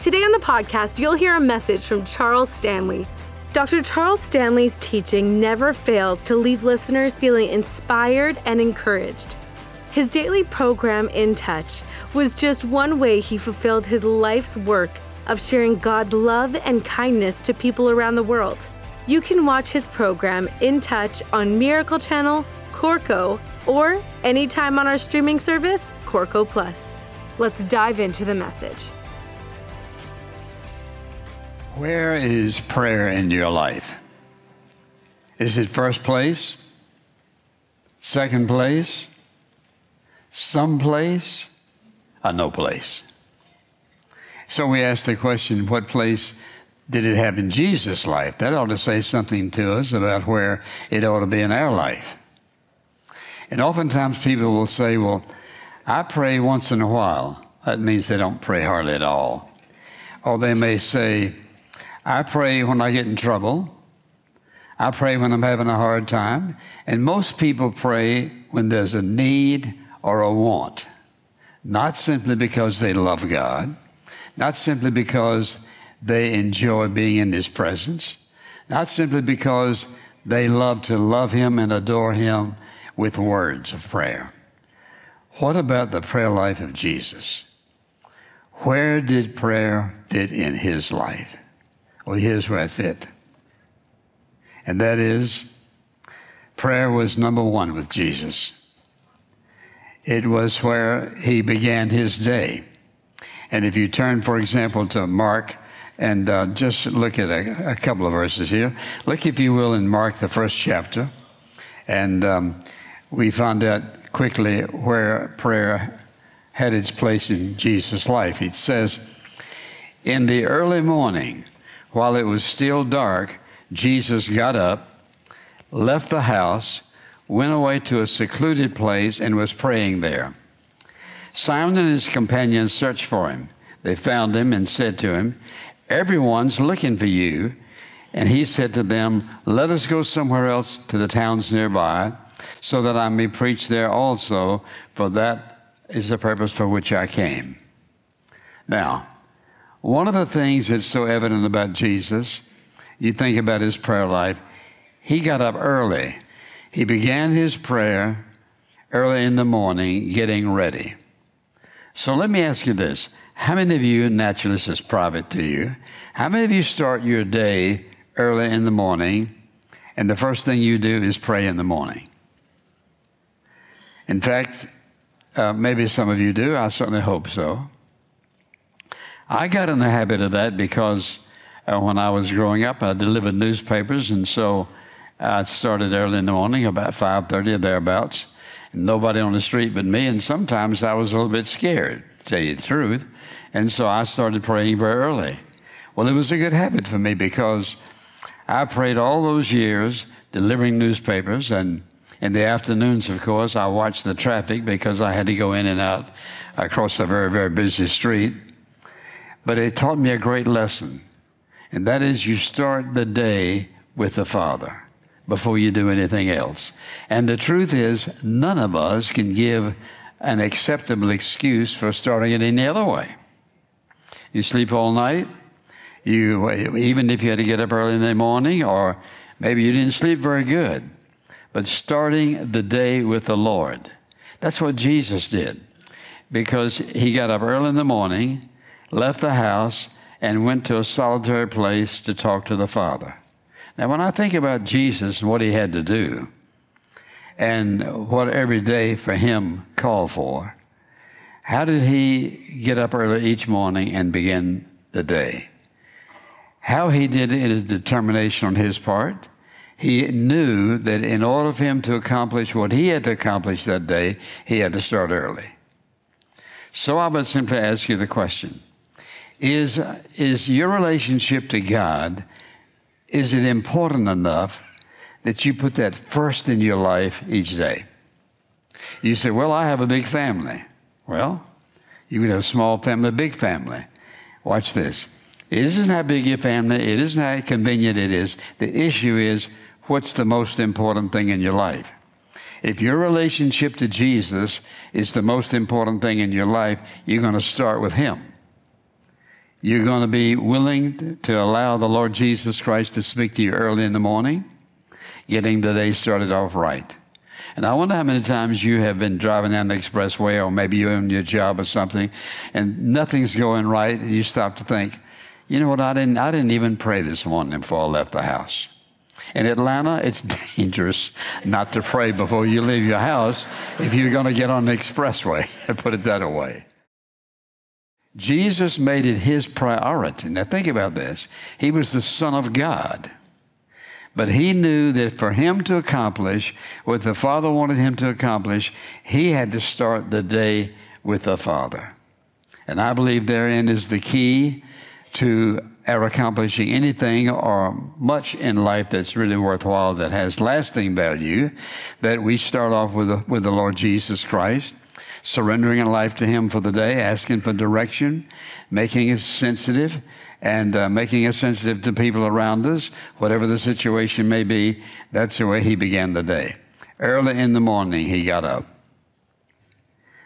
Today on the podcast, you'll hear a message from Charles Stanley. Dr. Charles Stanley's teaching never fails to leave listeners feeling inspired and encouraged. His daily program, In Touch, was just one way he fulfilled his life's work of sharing God's love and kindness to people around the world. You can watch his program, In Touch, on Miracle Channel, Corco, or anytime on our streaming service, Corco Plus. Let's dive into the message. Where is prayer in your life? Is it first place? Second place? Some place? Or no place? So we ask the question what place did it have in Jesus' life? That ought to say something to us about where it ought to be in our life. And oftentimes people will say, well, I pray once in a while. That means they don't pray hardly at all. Or they may say, I pray when I get in trouble. I pray when I'm having a hard time. And most people pray when there's a need or a want, not simply because they love God, not simply because they enjoy being in His presence, not simply because they love to love Him and adore Him with words of prayer. What about the prayer life of Jesus? Where did prayer fit in His life? Well, here's where I fit. And that is, prayer was number one with Jesus. It was where he began his day. And if you turn, for example, to Mark, and uh, just look at a, a, couple of verses here. Look, if you will, in Mark, the first chapter. And um, we found out quickly where prayer had its place in Jesus' life. It says, In the early morning, while it was still dark, Jesus got up, left the house, went away to a secluded place, and was praying there. Simon and his companions searched for him. They found him and said to him, Everyone's looking for you. And he said to them, Let us go somewhere else to the towns nearby, so that I may preach there also, for that is the purpose for which I came. Now, one of the things that's so evident about Jesus, you think about his prayer life, he got up early. He began his prayer early in the morning, getting ready. So let me ask you this. How many of you, naturally, this is private to you, how many of you start your day early in the morning and the first thing you do is pray in the morning? In fact, uh, maybe some of you do. I certainly hope so. I got in the habit of that because uh, when I was growing up, I delivered newspapers, and so I started early in the morning, about 5.30 or thereabouts. And nobody on the street but me, and sometimes I was a little bit scared, to tell you the truth. And so I started praying very early. Well, it was a good habit for me because I prayed all those years delivering newspapers, and in the afternoons, of course, I watched the traffic because I had to go in and out across a very, very busy street. But it taught me a great lesson, and that is you start the day with the Father before you do anything else. And the truth is, none of us can give an acceptable excuse for starting it any other way. You sleep all night, you, even if you had to get up early in the morning, or maybe you didn't sleep very good, but starting the day with the Lord. That's what Jesus did because he got up early in the morning left the house, and went to a solitary place to talk to the Father. Now, when I think about Jesus and what he had to do, and what every day for him called for, how did he get up early each morning and begin the day? How he did it is determination on his part. He knew that in order for him to accomplish what he had to accomplish that day, he had to start early. So I would simply ask you the question is, is your relationship to God is it important enough that you put that first in your life each day? You say, Well, I have a big family. Well, you could have a small family, a big family. Watch this. It isn't how big your family, it isn't how convenient it is. The issue is what's the most important thing in your life. If your relationship to Jesus is the most important thing in your life, you're going to start with Him. You're going to be willing to allow the Lord Jesus Christ to speak to you early in the morning, getting the day started off right. And I wonder how many times you have been driving down the expressway, or maybe you're in your job or something, and nothing's going right, and you stop to think, you know what, I didn't, I didn't even pray this morning before I left the house. In Atlanta, it's dangerous not to pray before you leave your house if you're going to get on the expressway. Put it that way. Jesus made it his priority. Now, think about this. He was the Son of God. But he knew that for him to accomplish what the Father wanted him to accomplish, he had to start the day with the Father. And I believe therein is the key to our accomplishing anything or much in life that's really worthwhile, that has lasting value, that we start off with the, with the Lord Jesus Christ, surrendering a life to Him for the day, asking for direction, making us sensitive, and uh, making us sensitive to people around us, whatever the situation may be. That's the way He began the day. Early in the morning, He got up.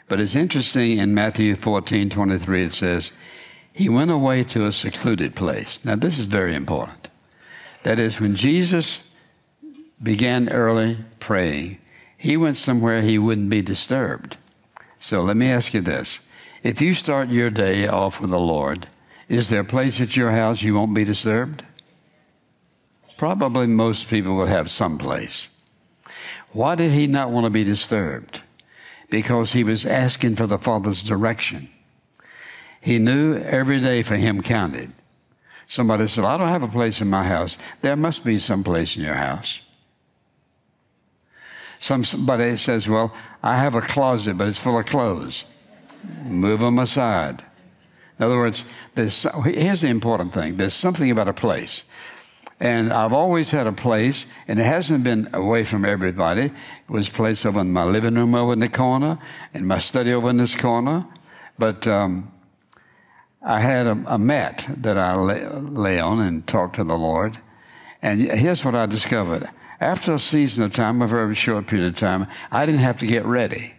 But it's interesting in Matthew 14 23, it says, he went away to a secluded place. Now, this is very important. That is, when Jesus began early praying, he went somewhere he wouldn't be disturbed. So let me ask you this. If you start your day off with the Lord, is there a place at your house you won't be disturbed? Probably most people would have some place. Why did he not want to be disturbed? Because he was asking for the Father's direction. He knew every day for him counted. Somebody said, I don't have a place in my house. There must be some place in your house. Somebody says, Well, I have a closet, but it's full of clothes. Move them aside. In other words, here's the important thing there's something about a place. And I've always had a place, and it hasn't been away from everybody. It was placed over in my living room over in the corner, and my study over in this corner. But um, I had a, a mat that I lay, lay, on and talked to the Lord. And here's what I discovered. After a season of time, a very short period of time, I didn't have to get ready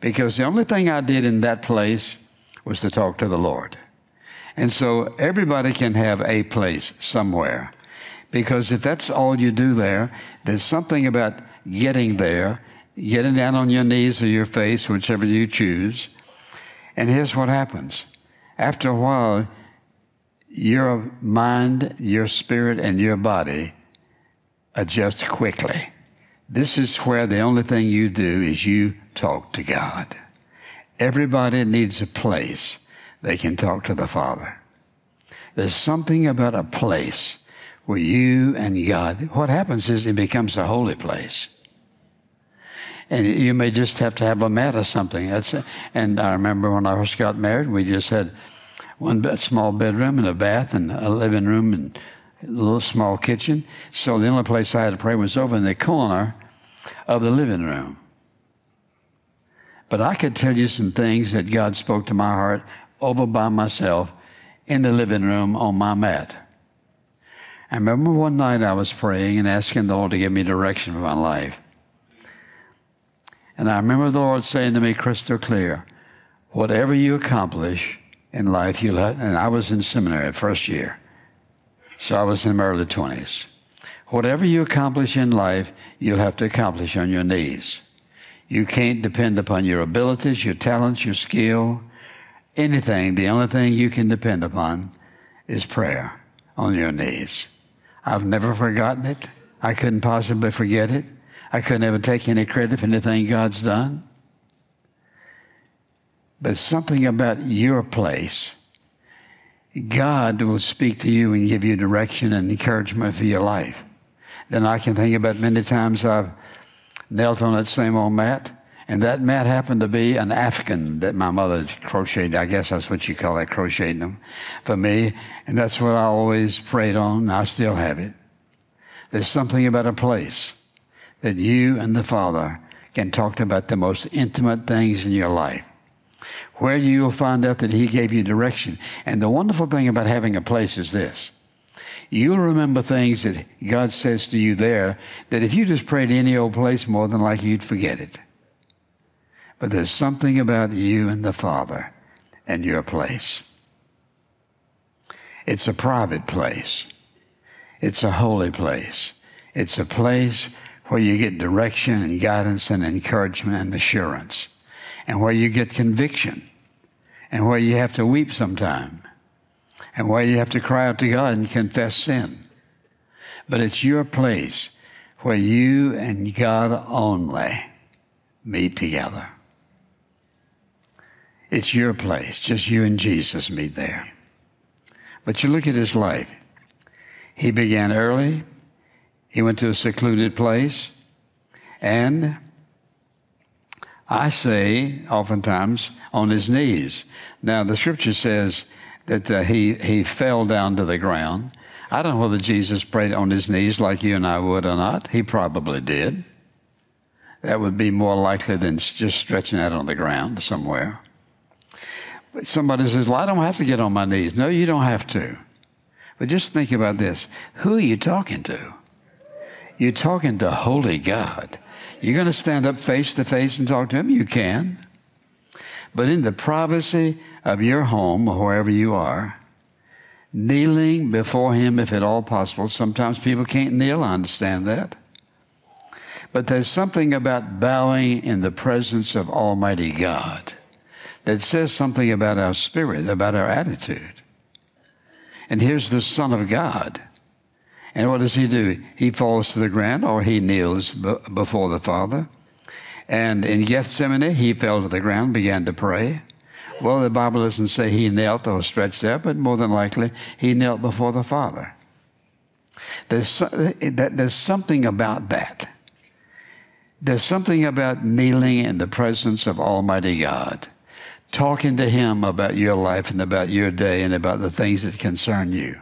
because the only thing I did in that place was to talk to the Lord. And so everybody can have a place somewhere because if that's all you do there, there's something about getting there, getting down on your knees or your face, whichever you choose. And here's what happens after a while, your mind, your spirit, and your body adjust quickly. This is where the only thing you do is you talk to God. Everybody needs a place they can talk to the Father. There's something about a place where you and God, what happens is it becomes a holy place. And you may just have to have a mat or something. That's, and I remember when I first got married, we just had one small bedroom and a bath and a living room and little small kitchen. So the only place I had to pray was over in the corner of the living room. But I could tell you some things that God spoke to my heart over by myself in the living room on my mat. I remember one night I was praying and asking the Lord to give me direction for my life. And I remember the Lord saying to me crystal clear, whatever you accomplish, in life, you'll have, and I was in seminary first year. So I was in my early 20s. Whatever you accomplish in life, you'll have to accomplish on your knees. You can't depend upon your abilities, your talents, your skill, anything. The only thing you can depend upon is prayer on your knees. I've never forgotten it. I couldn't possibly forget it. I couldn't ever take any credit for anything God's done. But something about your place, God will speak to you and give you direction and encouragement for your life. Then I can think about many times I've knelt on that same old mat, and that mat happened to be an Afghan that my mother crocheted. I guess that's what you call it, crocheting them for me. And that's what I always prayed on, and I still have it. There's something about a place that you and the Father can talk about the most intimate things in your life, where you'll find out that He gave you direction. And the wonderful thing about having a place is this you'll remember things that God says to you there that if you just pray prayed any old place, more than likely you'd forget it. But there's something about you and the Father and your place. It's a private place. It's a holy place. It's a place where you get direction and guidance and encouragement and assurance, and where you get conviction, and where you have to weep sometime, and where you have to cry out to God and confess sin. But it's your place where you and God only meet together. It's your place, just you and Jesus meet there. But you look at his life. He began early, he went to a secluded place. And I say, oftentimes, on his knees. Now, the scripture says that uh, he, he fell down to the ground. I don't know whether Jesus prayed on his knees like you and I would or not. He probably did. That would be more likely than just stretching out on the ground somewhere. But somebody says, Well, I don't have to get on my knees. No, you don't have to. But just think about this who are you talking to? You're talking to holy God. You're going to stand up face to face and talk to him? You can. But in the privacy of your home or wherever you are, kneeling before him if at all possible. Sometimes people can't kneel, I understand that. But there's something about bowing in the presence of Almighty God that says something about our spirit, about our attitude. And here's the Son of God and what does he do? He falls to the ground or he kneels b- before the Father. And in Gethsemane, he fell to the ground, began to pray. Well, the Bible doesn't say he knelt or stretched out, but more than likely, he knelt before the Father. There's, there's something about that. There's something about kneeling in the presence of Almighty God, talking to Him about your life and about your day and about the things that concern you.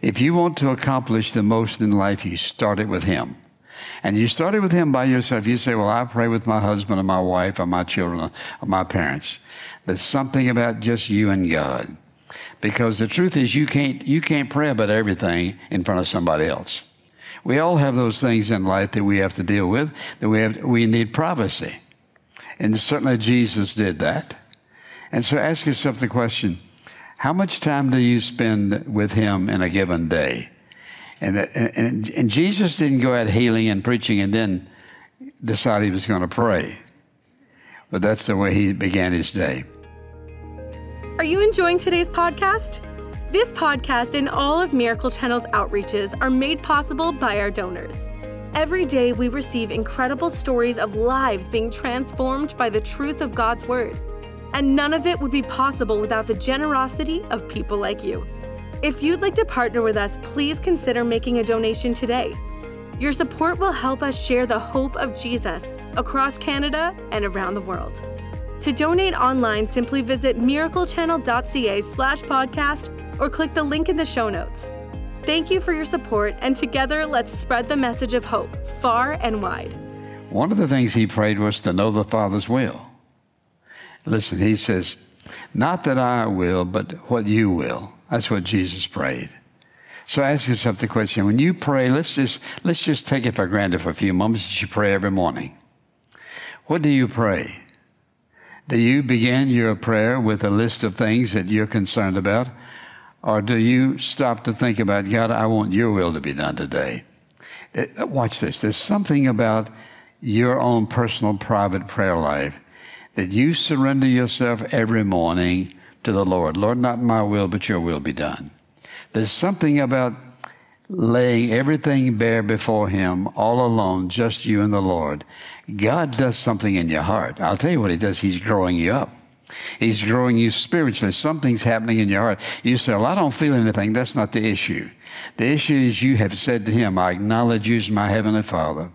If you want to accomplish the most in life, you start it with Him. And you start it with Him by yourself. You say, Well, I pray with my husband and my wife and my children and my parents. There's something about just you and God. Because the truth is, you can't, you can't pray about everything in front of somebody else. We all have those things in life that we have to deal with, that we, have, we need privacy. And certainly Jesus did that. And so ask yourself the question how much time do you spend with Him in a given day? And, uh, that, and, and Jesus didn't go out healing and preaching and then decide he was going to pray. But that's the way he began his day. Are you enjoying today's podcast? This podcast and all of Miracle Channel's outreaches are made possible by our donors. Every day we receive incredible stories of lives being transformed by the truth of God's Word. And none of it would be possible without the generosity of people like you. If you'd like to partner with us, please consider making a donation today. Your support will help us share the hope of Jesus across Canada and around the world. To donate online, simply visit miraclechannel.ca slash podcast or click the link in the show notes. Thank you for your support, and together let's spread the message of hope far and wide. One of the things he prayed was to know the Father's will. Listen, he says, Not that I will, but what you will. That's what Jesus prayed. So ask yourself the question when you pray, let's just, let's just take it for granted for a few moments that you pray every morning. What do you pray? Do you begin your prayer with a list of things that you're concerned about? Or do you stop to think about, God, I want your will to be done today? Uh, watch this. There's something about your own personal, private prayer life that you surrender yourself every morning to the Lord. Lord, not my will, but your will be done. There's something about laying everything bare before Him all alone, just you and the Lord. God does something in your heart. I'll tell you what He does. He's growing you up. He's growing you spiritually. Something's happening in your heart. You say, Well, I don't feel anything. That's not the issue. The issue is you have said to Him, I acknowledge you as my Heavenly Father.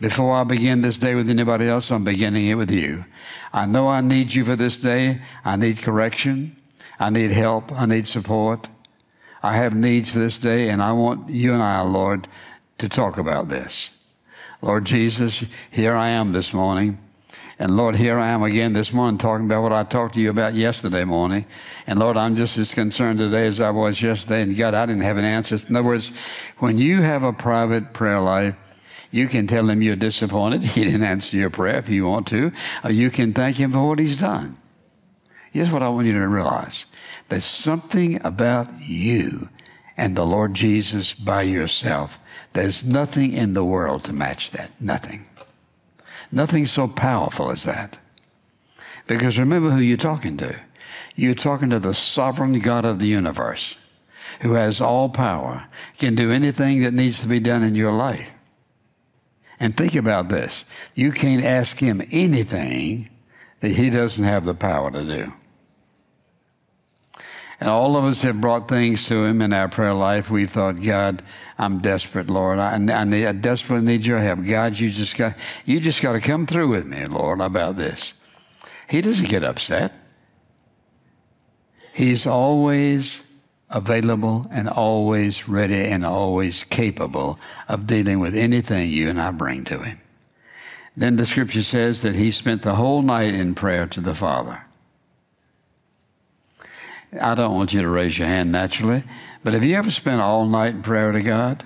Before I begin this day with anybody else, I'm beginning it with you. I know I need you for this day. I need correction. I need help. I need support. I have needs for this day, and I want you and I, Lord, to talk about this. Lord Jesus, here I am this morning. And Lord, here I am again this morning talking about what I talked to you about yesterday morning. And Lord, I'm just as concerned today as I was yesterday. And God, I didn't have an answer. In other words, when you have a private prayer life, you can tell him you're disappointed. He didn't answer your prayer if you want to. Or you can thank him for what he's done. Here's what I want you to realize. There's something about you and the Lord Jesus by yourself. There's nothing in the world to match that. Nothing. Nothing so powerful as that. Because remember who you're talking to. You're talking to the sovereign God of the universe who has all power, can do anything that needs to be done in your life. And think about this you can't ask him anything that he doesn't have the power to do. And all of us have brought things to Him in our prayer life. We thought, God, I'm desperate, Lord. I, I, need, I desperately need Your help. God, you just got you just got to come through with me, Lord, about this. He doesn't get upset. He's always available and always ready and always capable of dealing with anything you and I bring to Him. Then the Scripture says that He spent the whole night in prayer to the Father. I don't want you to raise your hand naturally, but have you ever spent all night in prayer to God?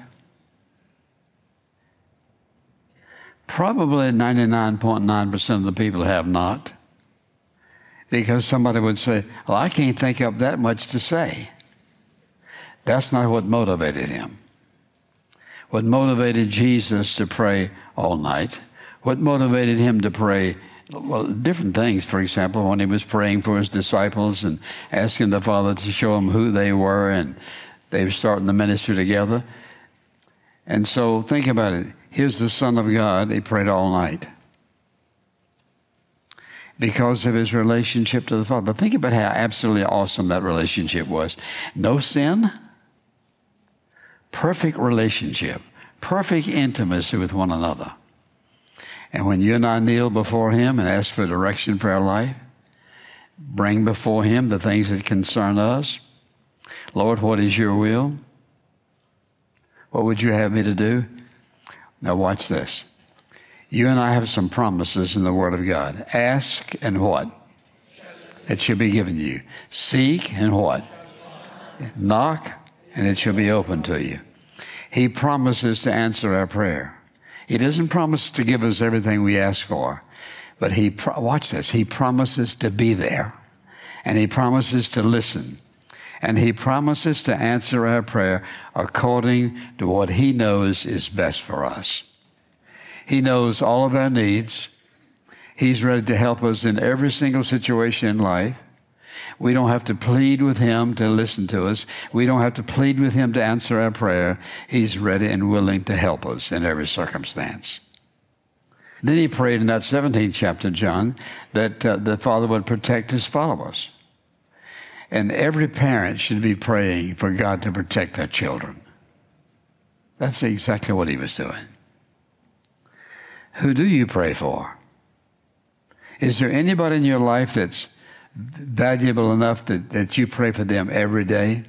Probably 99.9% of the people have not. Because somebody would say, Well, I can't think up that much to say. That's not what motivated him. What motivated Jesus to pray all night, what motivated him to pray well, different things. For example, when he was praying for his disciples and asking the Father to show him who they were, and they were starting the ministry together. And so think about it. Here's the Son of God. He prayed all night because of his relationship to the Father. Think about how absolutely awesome that relationship was. No sin, perfect relationship, perfect intimacy with one another. And when you and I kneel before Him and ask for direction for our life, bring before Him the things that concern us. Lord, what is your will? What would you have me to do? Now, watch this. You and I have some promises in the Word of God. Ask and what? It shall be given you. Seek and what? Knock and it shall be open to you. He promises to answer our prayer. He doesn't promise to give us everything we ask for, but he, watch this, he promises to be there and he promises to listen and he promises to answer our prayer according to what he knows is best for us. He knows all of our needs. He's ready to help us in every single situation in life. We don't have to plead with Him to listen to us. We don't have to plead with Him to answer our prayer. He's ready and willing to help us in every circumstance. Then he prayed in that 17th chapter, John, that uh, the Father would protect his followers. And every parent should be praying for God to protect their children. That's exactly what he was doing. Who do you pray for? Is there anybody in your life that's valuable enough that, that you pray for them every day?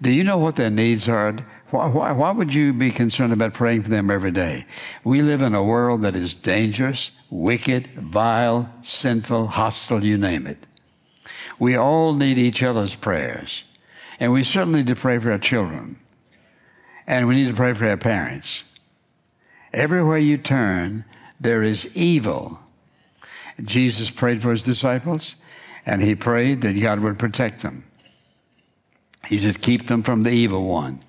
Do you know what their needs are? Why, why, why, would you be concerned about praying for them every day? We live in a world that is dangerous, wicked, vile, sinful, hostile, you name it. We all need each other's prayers. And we certainly need to pray for our children. And we need to pray for our parents. Everywhere you turn, there is evil Jesus prayed for his disciples, and he prayed that God would protect them. He said, keep them from the evil one.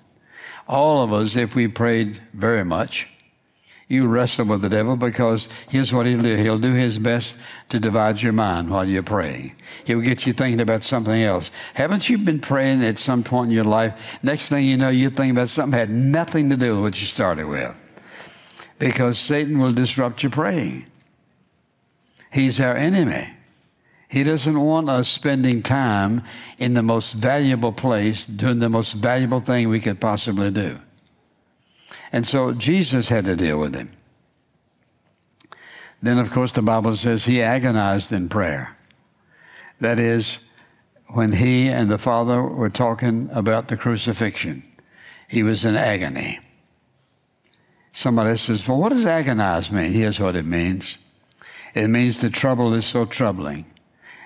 All of us, if we prayed very much, you wrestle with the devil because here's what he'll do. He'll do his best to divide your mind while you're praying. He'll get you thinking about something else. Haven't you been praying at some point in your life? Next thing you know, you're thinking about something that had nothing to do with what you started with. Because Satan will disrupt your praying. He's our enemy. He doesn't want us spending time in the most valuable place doing the most valuable thing we could possibly do. And so Jesus had to deal with him. Then, of course, the Bible says he agonized in prayer. That is, when he and the Father were talking about the crucifixion. He was in agony. Somebody says, Well, what does agonize mean? Here's what it means it means the trouble is so troubling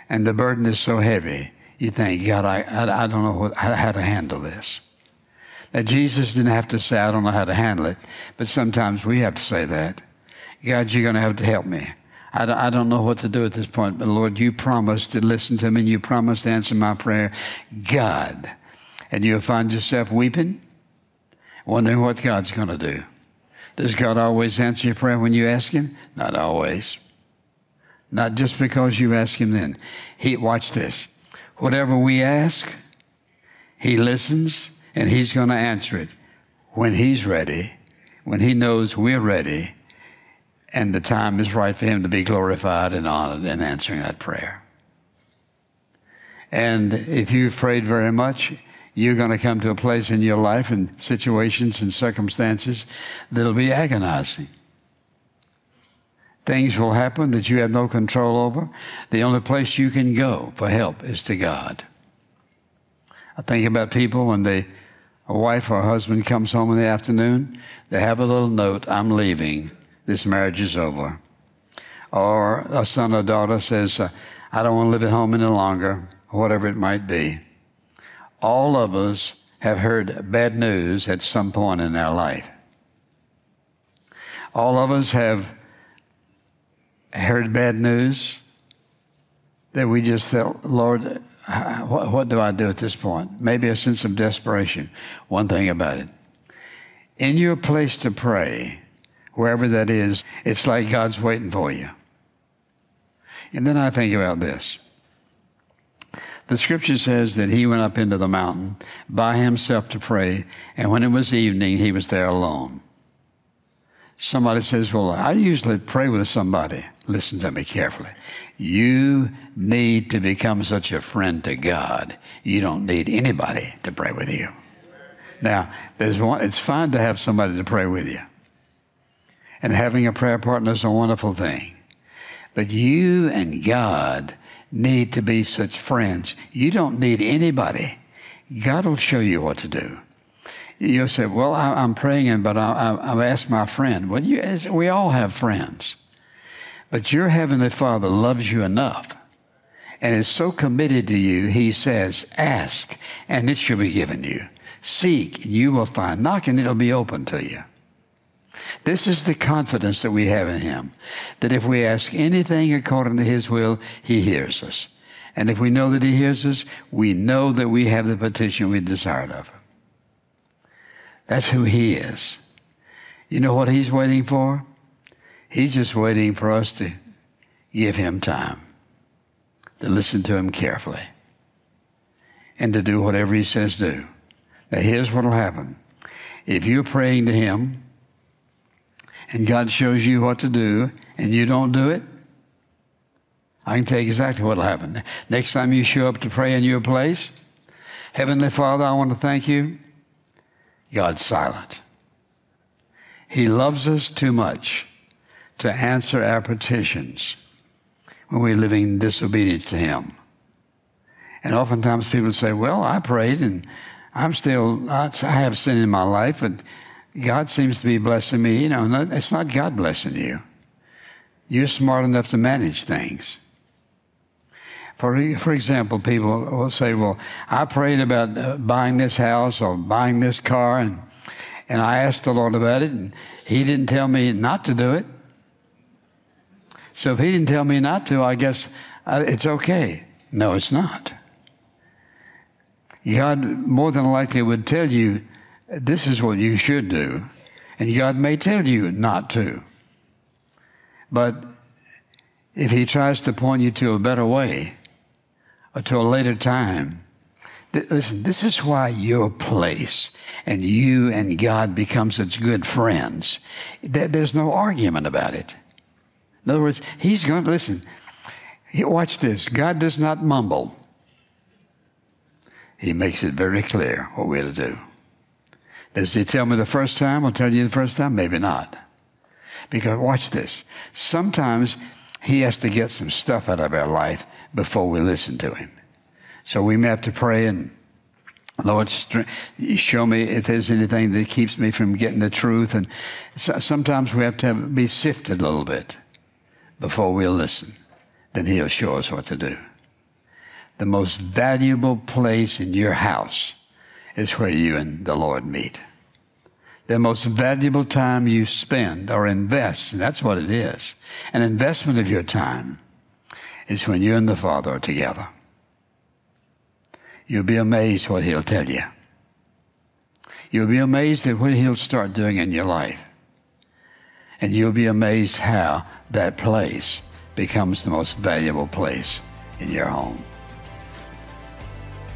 and the burden is so heavy. You think, God, I, I, I don't know what, how, to handle this. That Jesus didn't have to say, I don't know how to handle it, but sometimes we have to say that. God, you're going to have to help me. I don't, I don't know what to do at this point, but Lord, you promised to listen to me and you promised to answer my prayer. God. And you'll find yourself weeping, wondering what God's going to do. Does God always answer your prayer when you ask Him? Not always. Not just because you ask Him then. He, watch this. Whatever we ask, He listens and He's going to answer it when He's ready, when He knows we're ready, and the time is right for Him to be glorified and honored in answering that prayer. And if you've prayed very much, you're going to come to a place in your life and situations and circumstances that'll be agonizing. Things will happen that you have no control over. The only place you can go for help is to God. I think about people when they, a wife or a husband comes home in the afternoon, they have a little note, I'm leaving, this marriage is over. Or a son or daughter says, uh, I don't want to live at home any longer, whatever it might be. All of us have heard bad news at some point in our life. All of us have heard bad news that we just felt, Lord, what, what do I do at this point? Maybe a sense of desperation. One thing about it in your place to pray, wherever that is, it's like God's waiting for you. And then I think about this. The scripture says that he went up into the mountain by himself to pray, and when it was evening, he was there alone. Somebody says, Well, I usually pray with somebody. Listen to me carefully. You need to become such a friend to God. You don't need anybody to pray with you. Now, there's one, it's fine to have somebody to pray with you. And having a prayer partner is a wonderful thing. But you and God need to be such friends. You don't need anybody. God will show you what to do. You'll say, Well, I, am praying, but I, have asked my friend. Well, you, we all have friends. But your Heavenly Father loves you enough and is so committed to you, He says, Ask, and it shall be given you. Seek, and you will find. Knock, and it'll be open to you. This is the confidence that we have in Him that if we ask anything according to His will, He hears us. And if we know that He hears us, we know that we have the petition we desired of Him. That's who He is. You know what He's waiting for? He's just waiting for us to give Him time, to listen to Him carefully, and to do whatever He says do. Now, here's what will happen. If you're praying to Him and God shows you what to do and you don't do it, I can tell you exactly what will happen. Next time you show up to pray in your place, Heavenly Father, I want to thank you God's silent. He loves us too much to answer our petitions when we're living in disobedience to Him. And oftentimes people say, Well, I prayed and I'm still, I have sin in my life, but God seems to be blessing me. You know, it's not God blessing you. You're smart enough to manage things. For, for example, people will say, Well, I prayed about uh, buying this house or buying this car, and, and I asked the Lord about it, and He didn't tell me not to do it. So if He didn't tell me not to, I guess uh, it's okay. No, it's not. God more than likely would tell you, This is what you should do. And God may tell you not to. But if He tries to point you to a better way, to a later time. Listen, this is why your place and you and God become such good friends. There's no argument about it. In other words, He's going to listen. Watch this. God does not mumble. He makes it very clear what we're to do. Does He tell me the first time? I'll tell you the first time? Maybe not. Because watch this. Sometimes He has to get some stuff out of our life before we listen to him. So we may have to pray and Lord, show me if there's anything that keeps me from getting the truth. And sometimes we have to have, be sifted a little bit before we'll listen. Then He'll show us what to do. The most valuable place in your house is where you and the Lord meet. The most valuable time you spend or invest, and that's what it is. An investment of your time is when you and the Father are together. You'll be amazed what he'll tell you. You'll be amazed at what he'll start doing in your life. And you'll be amazed how that place becomes the most valuable place in your home.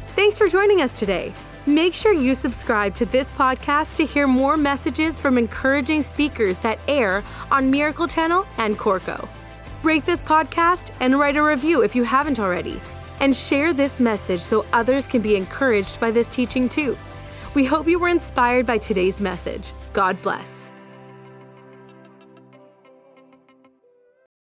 Thanks for joining us today. Make sure you subscribe to this podcast to hear more messages from encouraging speakers that air on Miracle Channel and Corco. Rate this podcast and write a review if you haven't already and share this message so others can be encouraged by this teaching too. We hope you were inspired by today's message. God bless.